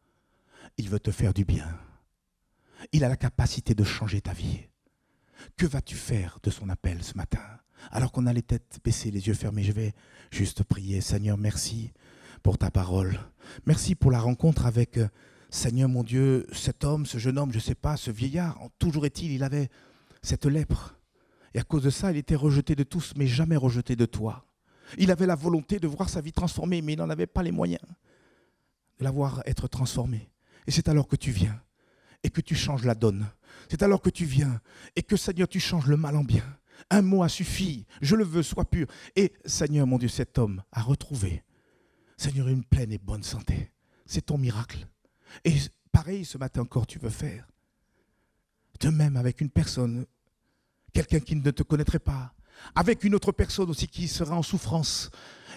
Il veut te faire du bien. Il a la capacité de changer ta vie. Que vas-tu faire de son appel ce matin? Alors qu'on a les têtes baissées, les yeux fermés, je vais juste prier. Seigneur, merci pour ta parole. Merci pour la rencontre avec, euh, Seigneur mon Dieu, cet homme, ce jeune homme, je ne sais pas, ce vieillard. Toujours est-il, il avait cette lèpre. Et à cause de ça, il était rejeté de tous, mais jamais rejeté de toi. Il avait la volonté de voir sa vie transformée, mais il n'en avait pas les moyens de la voir être transformée. Et c'est alors que tu viens et que tu changes la donne. C'est alors que tu viens et que, Seigneur, tu changes le mal en bien. Un mot a suffi. Je le veux, sois pur. Et, Seigneur, mon Dieu, cet homme a retrouvé Seigneur, une pleine et bonne santé. C'est ton miracle. Et pareil, ce matin encore, tu veux faire. De même avec une personne, quelqu'un qui ne te connaîtrait pas, avec une autre personne aussi qui sera en souffrance,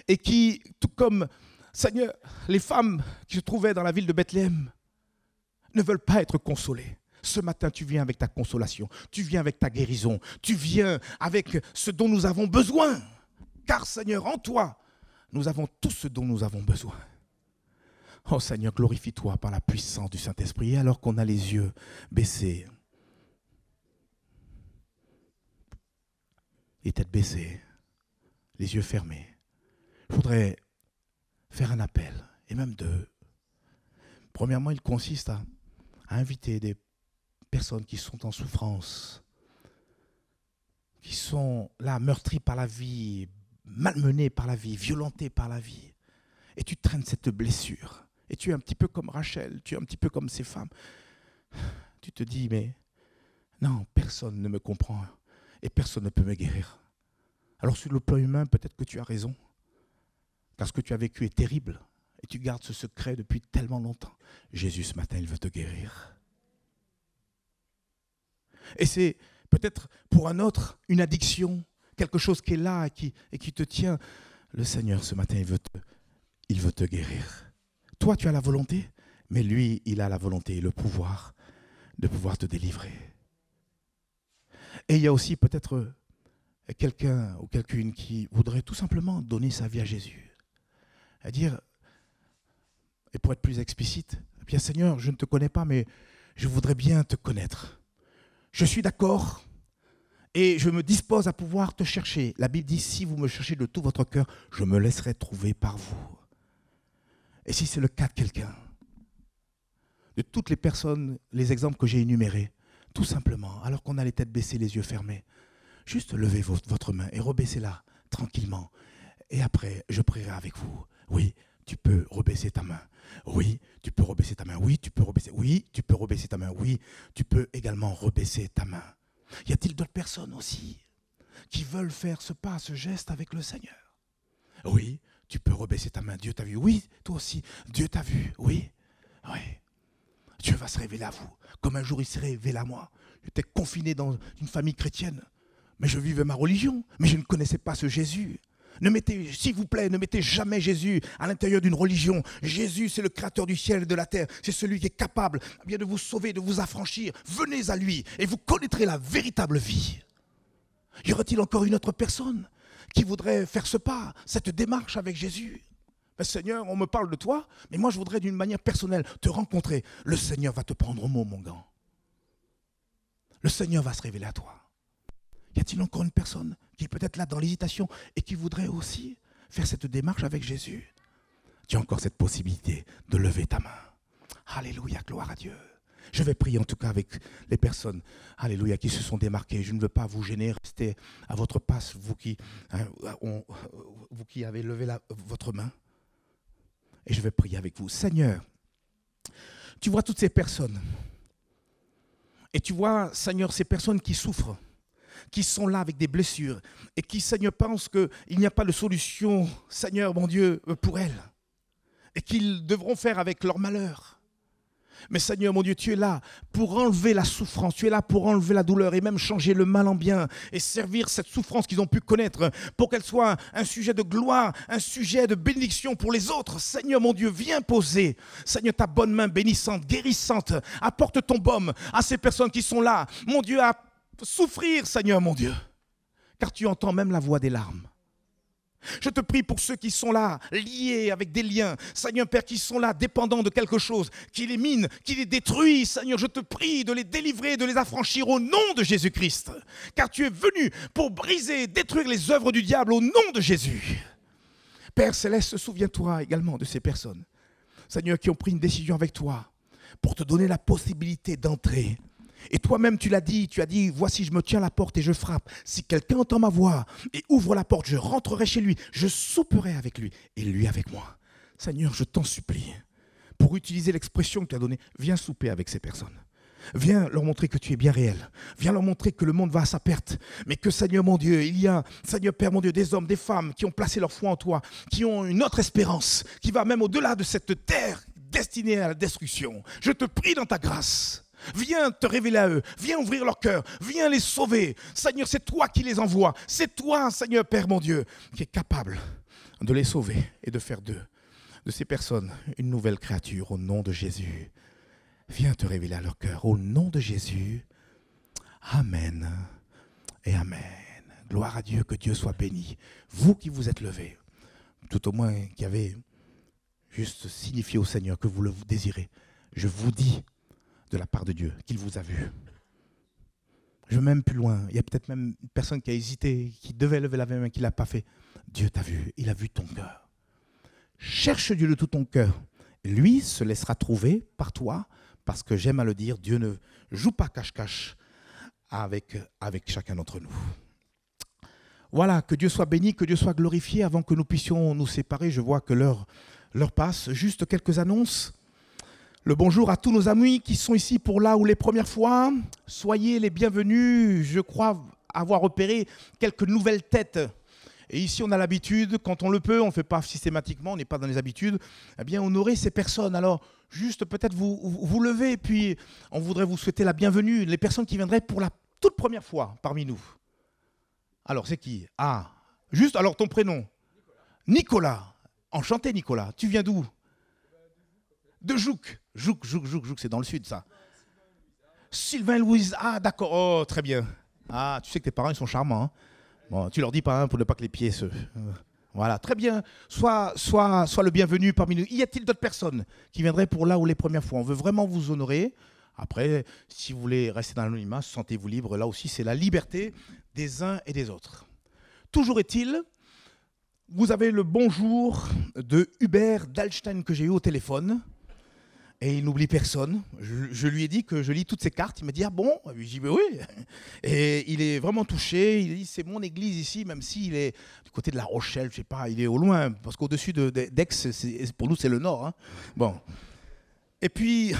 et qui, tout comme, Seigneur, les femmes qui se trouvaient dans la ville de Bethléem, ne veulent pas être consolés. Ce matin, tu viens avec ta consolation, tu viens avec ta guérison, tu viens avec ce dont nous avons besoin. Car Seigneur, en toi, nous avons tout ce dont nous avons besoin. Oh Seigneur, glorifie-toi par la puissance du Saint-Esprit. alors qu'on a les yeux baissés, les têtes baissées, les yeux fermés, je voudrais faire un appel, et même deux. Premièrement, il consiste à, inviter des personnes qui sont en souffrance, qui sont là meurtries par la vie, malmenées par la vie, violentées par la vie. Et tu traînes cette blessure. Et tu es un petit peu comme Rachel, tu es un petit peu comme ces femmes. Tu te dis, mais non, personne ne me comprend et personne ne peut me guérir. Alors sur le plan humain, peut-être que tu as raison. Car ce que tu as vécu est terrible. Et tu gardes ce secret depuis tellement longtemps. Jésus, ce matin, il veut te guérir. Et c'est peut-être pour un autre une addiction, quelque chose qui est là et qui, te tient. Le Seigneur, ce matin, il veut, te, il veut te guérir. Toi, tu as la volonté, mais lui, il a la volonté et le pouvoir de pouvoir te délivrer. Et il y a aussi peut-être quelqu'un ou quelqu'une qui voudrait tout simplement donner sa vie à Jésus. À dire, et pour être plus explicite, eh bien Seigneur, je ne te connais pas, mais je voudrais bien te connaître. Je suis d'accord et je me dispose à pouvoir te chercher. La Bible dit, si vous me cherchez de tout votre cœur, je me laisserai trouver par vous. Et si c'est le cas de quelqu'un, de toutes les personnes, les exemples que j'ai énumérés, tout simplement, alors qu'on a les têtes baissées, les yeux fermés, juste levez votre main et rebaissez-la tranquillement. Et après, je prierai avec vous. Oui, tu peux rebaisser ta main. Oui, tu peux rebaisser ta main. Oui, tu peux rebaisser. Oui, tu peux rebaisser ta main. Oui, tu peux également rebaisser ta main. Y a-t-il d'autres personnes aussi qui veulent faire ce pas, ce geste avec le Seigneur? Oui, tu peux rebaisser ta main. Dieu t'a vu. Oui, toi aussi. Dieu t'a vu. Oui. Oui. Dieu va se révéler à vous. Comme un jour il s'est révélé à moi. J'étais confiné dans une famille chrétienne. Mais je vivais ma religion. Mais je ne connaissais pas ce Jésus. Ne mettez, s'il vous plaît, ne mettez jamais Jésus à l'intérieur d'une religion. Jésus, c'est le créateur du ciel et de la terre. C'est celui qui est capable eh de vous sauver, de vous affranchir. Venez à lui et vous connaîtrez la véritable vie. Y aurait-il encore une autre personne qui voudrait faire ce pas, cette démarche avec Jésus? Ben, Seigneur, on me parle de toi, mais moi je voudrais d'une manière personnelle te rencontrer. Le Seigneur va te prendre au mot, mon gant. Le Seigneur va se révéler à toi. Y a-t-il encore une personne qui est peut-être là dans l'hésitation et qui voudrait aussi faire cette démarche avec Jésus? Tu as encore cette possibilité de lever ta main. Alléluia, gloire à Dieu. Je vais prier en tout cas avec les personnes, alléluia, qui se sont démarquées. Je ne veux pas vous gêner, restez à votre passe, hein, vous qui avez levé votre main. Et je vais prier avec vous. Seigneur, tu vois toutes ces personnes. Et tu vois, Seigneur, ces personnes qui souffrent, qui sont là avec des blessures, et qui, Seigneur, pensent qu'il n'y a pas de solution, Seigneur, mon Dieu, pour elles, et qu'ils devront faire avec leur malheur. Mais Seigneur mon Dieu, tu es là pour enlever la souffrance, tu es là pour enlever la douleur et même changer le mal en bien et servir cette souffrance qu'ils ont pu connaître pour qu'elle soit un sujet de gloire, un sujet de bénédiction pour les autres. Seigneur mon Dieu, viens poser, Seigneur, ta bonne main bénissante, guérissante. Apporte ton baume à ces personnes qui sont là, mon Dieu, à souffrir, Seigneur mon Dieu, car tu entends même la voix des larmes. Je te prie pour ceux qui sont là, liés avec des liens, Seigneur Père, qui sont là, dépendants de quelque chose, qui les mine, qui les détruit, Seigneur, je te prie de les délivrer, de les affranchir au nom de Jésus-Christ. Car tu es venu pour briser, détruire les œuvres du diable au nom de Jésus. Père céleste, souviens-toi également de ces personnes, Seigneur, qui ont pris une décision avec toi pour te donner la possibilité d'entrer et toi-même, tu l'as dit, tu as dit, voici, je me tiens à la porte et je frappe. Si quelqu'un entend ma voix et ouvre la porte, je rentrerai chez lui, je souperai avec lui et lui avec moi. Seigneur, je t'en supplie, pour utiliser l'expression que tu as donnée, viens souper avec ces personnes. Viens leur montrer que tu es bien réel. Viens leur montrer que le monde va à sa perte. Mais que Seigneur mon Dieu, il y a, Seigneur Père mon Dieu, des hommes, des femmes qui ont placé leur foi en toi, qui ont une autre espérance, qui va même au-delà de cette terre destinée à la destruction. Je te prie dans ta grâce Viens te révéler à eux. Viens ouvrir leur cœur. Viens les sauver. Seigneur, c'est toi qui les envoies. C'est toi, Seigneur Père mon Dieu, qui est capable de les sauver et de faire d'eux, de ces personnes, une nouvelle créature au nom de Jésus. Viens te révéler à leur cœur. Au nom de Jésus. Amen et Amen. Gloire à Dieu, que Dieu soit béni. Vous qui vous êtes levés, tout au moins qui avez juste signifié au Seigneur que vous le désirez, je vous dis de la part de Dieu qu'il vous a vu. Je vais même plus loin. Il y a peut-être même une personne qui a hésité, qui devait lever la main, mais qui ne l'a pas fait. Dieu t'a vu. Il a vu ton cœur. Cherche Dieu de tout ton cœur. Lui se laissera trouver par toi, parce que j'aime à le dire, Dieu ne joue pas cache-cache avec, avec chacun d'entre nous. Voilà, que Dieu soit béni, que Dieu soit glorifié avant que nous puissions nous séparer. Je vois que l'heure, l'heure passe. Juste quelques annonces. Le bonjour à tous nos amis qui sont ici pour là ou les premières fois. Soyez les bienvenus. Je crois avoir repéré quelques nouvelles têtes. Et ici, on a l'habitude, quand on le peut, on ne fait pas systématiquement, on n'est pas dans les habitudes, eh bien, honorer ces personnes. Alors, juste peut-être vous, vous lever, et puis on voudrait vous souhaiter la bienvenue, les personnes qui viendraient pour la toute première fois parmi nous. Alors, c'est qui? Ah, juste, alors ton prénom? Nicolas. Enchanté, Nicolas. Tu viens d'où? De Jouk. Jouk, Jouk, Jouk, Jouk, c'est dans le sud, ça. Sylvain Louise. Ah, d'accord. Oh, très bien. Ah, tu sais que tes parents, ils sont charmants. Hein. bon, tu leur dis pas, hein, pour ne pas que les pieds se. Euh, voilà, très bien. Sois, sois, sois le bienvenu parmi nous. Y a-t-il d'autres personnes qui viendraient pour là ou les premières fois? On veut vraiment vous honorer. Après, si vous voulez rester dans l'anonymat, sentez-vous libre. Là aussi, c'est la liberté des uns et des autres. Toujours est-il, vous avez le bonjour de Hubert Dalstein que j'ai eu au téléphone. Et il n'oublie personne. Je, lui ai dit que je lis toutes ses cartes. Il m'a dit Ah bon? J'ai dit Oui. Et il est vraiment touché. Il a dit C'est mon église ici, même s'il est du côté de La Rochelle, je sais pas, il est au loin. Parce qu'au-dessus d'Aix, pour nous, c'est le nord. Hein. Bon. Et puis,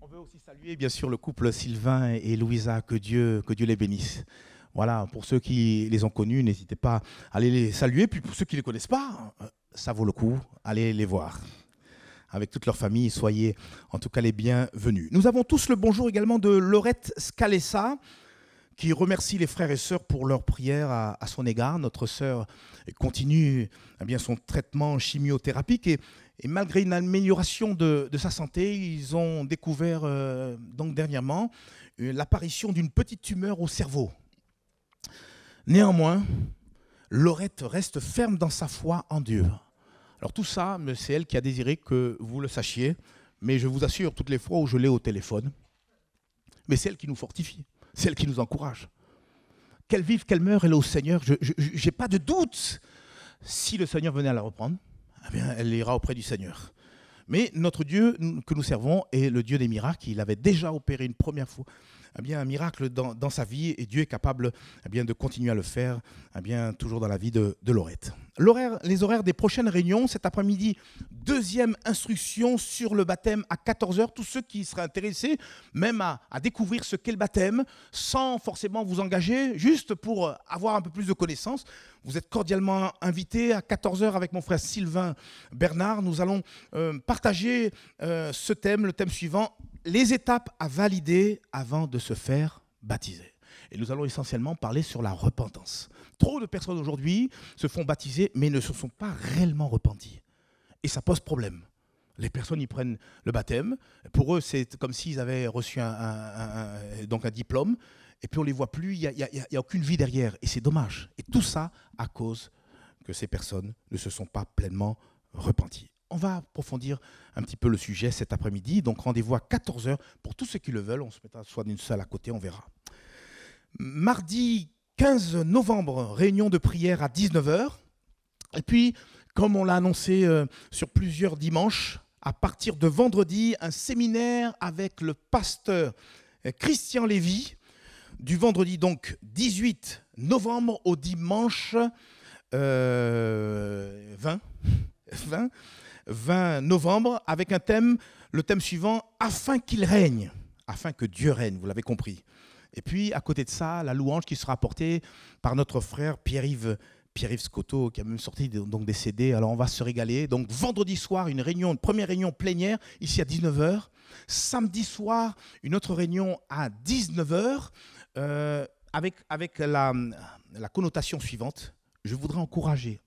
on veut aussi saluer, bien sûr, le couple Sylvain et Louisa. Que Dieu, que Dieu les bénisse. Voilà, pour ceux qui les ont connus, n'hésitez pas à aller les saluer. Puis pour ceux qui ne les connaissent pas, ça vaut le coup, allez les voir avec toute leur famille. Soyez en tout cas les bienvenus. Nous avons tous le bonjour également de Laurette Scalessa, qui remercie les frères et sœurs pour leur prière à, son égard. Notre sœur continue eh bien, son traitement chimiothérapique et, malgré une amélioration de, sa santé, ils ont découvert euh, donc dernièrement l'apparition d'une petite tumeur au cerveau. Néanmoins, Laurette reste ferme dans sa foi en Dieu. Alors tout ça, c'est elle qui a désiré que vous le sachiez, mais je vous assure, toutes les fois où je l'ai au téléphone, mais c'est elle qui nous fortifie, c'est elle qui nous encourage. Qu'elle vive, qu'elle meure, elle est au Seigneur. Je n'ai pas de doute. Si le Seigneur venait à la reprendre, eh elle ira auprès du Seigneur. Mais notre Dieu que nous servons est le Dieu des miracles. Il avait déjà opéré une première fois eh bien, un miracle dans, sa vie et Dieu est capable eh bien, de continuer à le faire eh bien, toujours dans la vie de, de Laurette. les horaires des prochaines réunions, cet après-midi, deuxième instruction sur le baptême à 14h. Tous ceux qui seraient intéressés même à, découvrir ce qu'est le baptême, sans forcément vous engager, juste pour avoir un peu plus de connaissances, vous êtes cordialement invités à 14h avec mon frère Sylvain Bernard. Nous allons euh, partager euh, ce thème, le thème suivant, les étapes à valider avant de se faire baptiser. Et nous allons essentiellement parler sur la repentance. Trop de personnes aujourd'hui se font baptiser mais ne se sont pas réellement repenties. Et ça pose problème. Les personnes y prennent le baptême. Pour eux, c'est comme s'ils avaient reçu un, donc un diplôme. Et puis on ne les voit plus, il n'y a, a, aucune vie derrière. Et c'est dommage. Et tout ça à cause que ces personnes ne se sont pas pleinement repenties on va approfondir un petit peu le sujet cet après-midi. Donc rendez-vous à 14h pour tous ceux qui le veulent. On se mettra soit d'une salle à côté, on verra. Mardi 15 novembre, réunion de prière à 19h. Et puis, comme on l'a annoncé euh, sur plusieurs dimanches, à partir de vendredi, un séminaire avec le pasteur euh, Christian Lévy, du vendredi donc 18 novembre au dimanche 20, euh, 20 20 novembre avec un thème, le thème suivant, afin qu'il règne, afin que Dieu règne, vous l'avez compris. Et puis, à côté de ça, la louange qui sera apportée par notre frère Pierre-Yves Pierre-Yves Scotto, qui a même sorti donc des CD. Alors, on va se régaler. Donc, vendredi soir, une réunion, une première réunion plénière, ici à 19h. Samedi soir, une autre réunion à 19h, euh, avec, la connotation suivante. Je voudrais encourager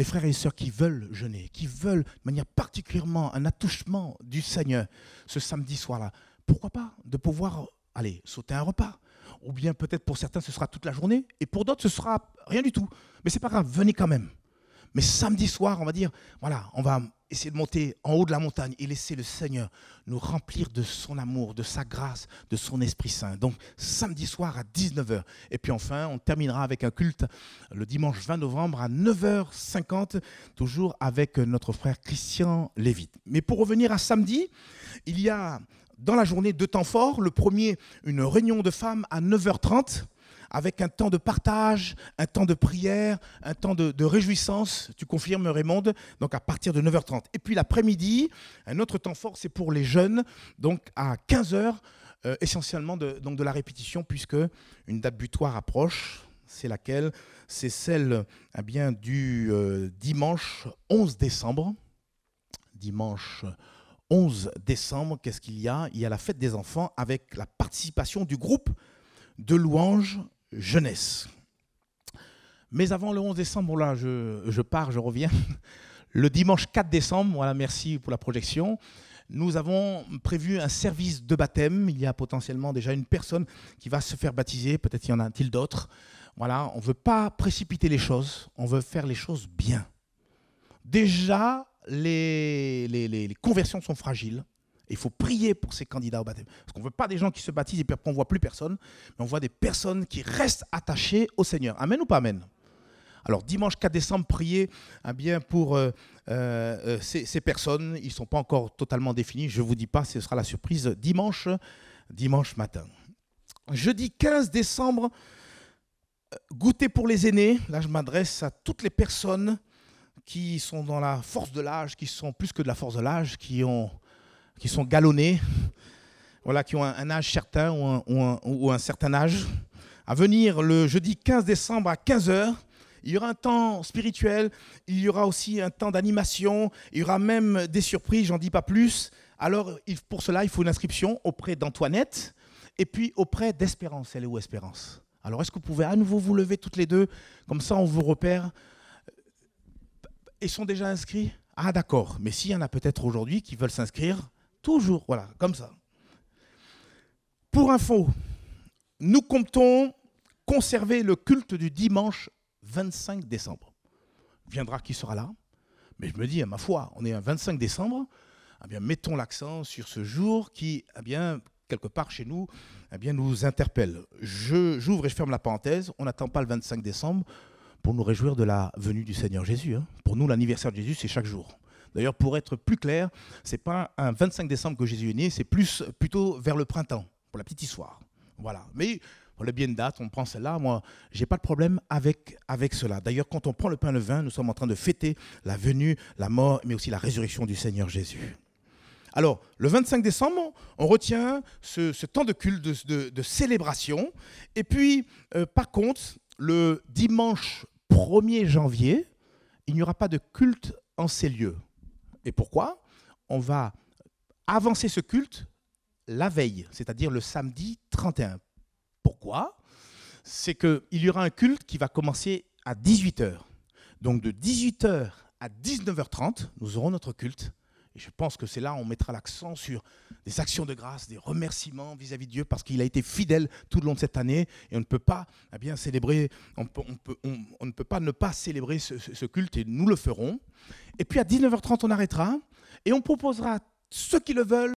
les frères et sœurs qui veulent jeûner, qui veulent de manière particulièrement un attouchement du Seigneur ce samedi soir-là, pourquoi pas de pouvoir aller sauter un repas? Ou bien peut-être pour certains ce sera toute la journée et pour d'autres ce sera rien du tout. Mais c'est pas grave, venez quand même. Mais samedi soir, on va dire, voilà, on va essayer de monter en haut de la montagne et laisser le Seigneur nous remplir de son amour, de sa grâce, de son Esprit Saint. Donc samedi soir à 19h. Et puis enfin, on terminera avec un culte le dimanche 20 novembre à 9h50, toujours avec notre frère Christian Lévite. Mais pour revenir à samedi, il y a dans la journée deux temps forts. Le premier, une réunion de femmes à 9h30 avec un temps de partage, un temps de prière, un temps de, réjouissance. Tu confirmes, Raymond Donc à partir de 9h30. Et puis l'après-midi, un autre temps fort, c'est pour les jeunes, donc à 15h, euh, essentiellement de, donc de la répétition, puisque une date butoir approche. C'est laquelle? C'est celle eh bien, du euh, dimanche 11 décembre. Dimanche 11 décembre, qu'est-ce qu'il y a? Il y a la fête des enfants avec la participation du groupe de louanges jeunesse. Mais avant le 11 décembre, je, pars, je reviens. Le dimanche 4 décembre, voilà, merci pour la projection. Nous avons prévu un service de baptême. Il y a potentiellement déjà une personne qui va se faire baptiser. Peut-être y en a-t-il d'autres. Voilà, on ne veut pas précipiter les choses. On veut faire les choses bien. Déjà, les conversions sont fragiles. Il faut prier pour ces candidats au baptême. Parce qu'on ne veut pas des gens qui se baptisent et puis après on ne voit plus personne, mais on voit des personnes qui restent attachées au Seigneur. Amen ou pas Amen? Alors dimanche 4 décembre, priez hein, bien pour euh, euh, ces, personnes. Ils ne sont pas encore totalement définis. Je ne vous dis pas, ce sera la surprise dimanche, dimanche matin. Jeudi 15 décembre, euh, goûter pour les aînés. Là, je m'adresse à toutes les personnes qui sont dans la force de l'âge, qui sont plus que de la force de l'âge, qui ont qui sont galonnés, voilà, qui ont un, âge certain ou un, certain âge, à venir le jeudi 15 décembre à 15h. Il y aura un temps spirituel, il y aura aussi un temps d'animation, il y aura même des surprises, j'en dis pas plus. Alors, pour cela, il faut une inscription auprès d'Antoinette et puis auprès d'Espérance. Elle est où Espérance? Alors, est-ce que vous pouvez à nouveau vous lever toutes les deux? Comme ça, on vous repère. Ils sont déjà inscrits? Ah, d'accord. Mais s'il y en a peut-être aujourd'hui qui veulent s'inscrire, Toujours, voilà, comme ça. Pour info, nous comptons conserver le culte du dimanche 25 décembre. Viendra qui sera là Mais je me dis, à ma foi, on est un 25 décembre, eh mettons l'accent sur ce jour qui, eh bien, quelque part chez nous, eh nous interpelle. J'ouvre et je ferme la parenthèse. On n'attend pas le 25 décembre pour nous réjouir de la venue du Seigneur Jésus. Hein. Pour nous, l'anniversaire de Jésus, c'est chaque jour. D'ailleurs, pour être plus clair, c'est pas un 25 décembre que Jésus est né, c'est plus plutôt vers le printemps, pour la petite histoire. Voilà. Mais pour le bien de date, on prend celle-là. Moi, j'ai pas de problème avec, avec cela. D'ailleurs, quand on prend le pain et le vin, nous sommes en train de fêter la venue, la mort, mais aussi la résurrection du Seigneur Jésus. Alors, le 25 décembre, on retient ce, temps de culte, de, célébration. Et puis, euh, par contre, le dimanche 1er janvier, il n'y aura pas de culte en ces lieux. Et pourquoi On va avancer ce culte la veille, c'est-à-dire le samedi 31. Pourquoi C'est qu'il y aura un culte qui va commencer à 18h. Donc de 18h à 19h30, nous aurons notre culte. Je pense que c'est là on mettra l'accent sur des actions de grâce, des remerciements vis-à-vis de Dieu, parce qu'il a été fidèle tout le long de cette année, et on ne peut pas eh célébrer, on, ne peut pas ne pas célébrer ce, culte, et nous le ferons. Et puis à 19h30, on arrêtera, et on proposera ceux qui le veulent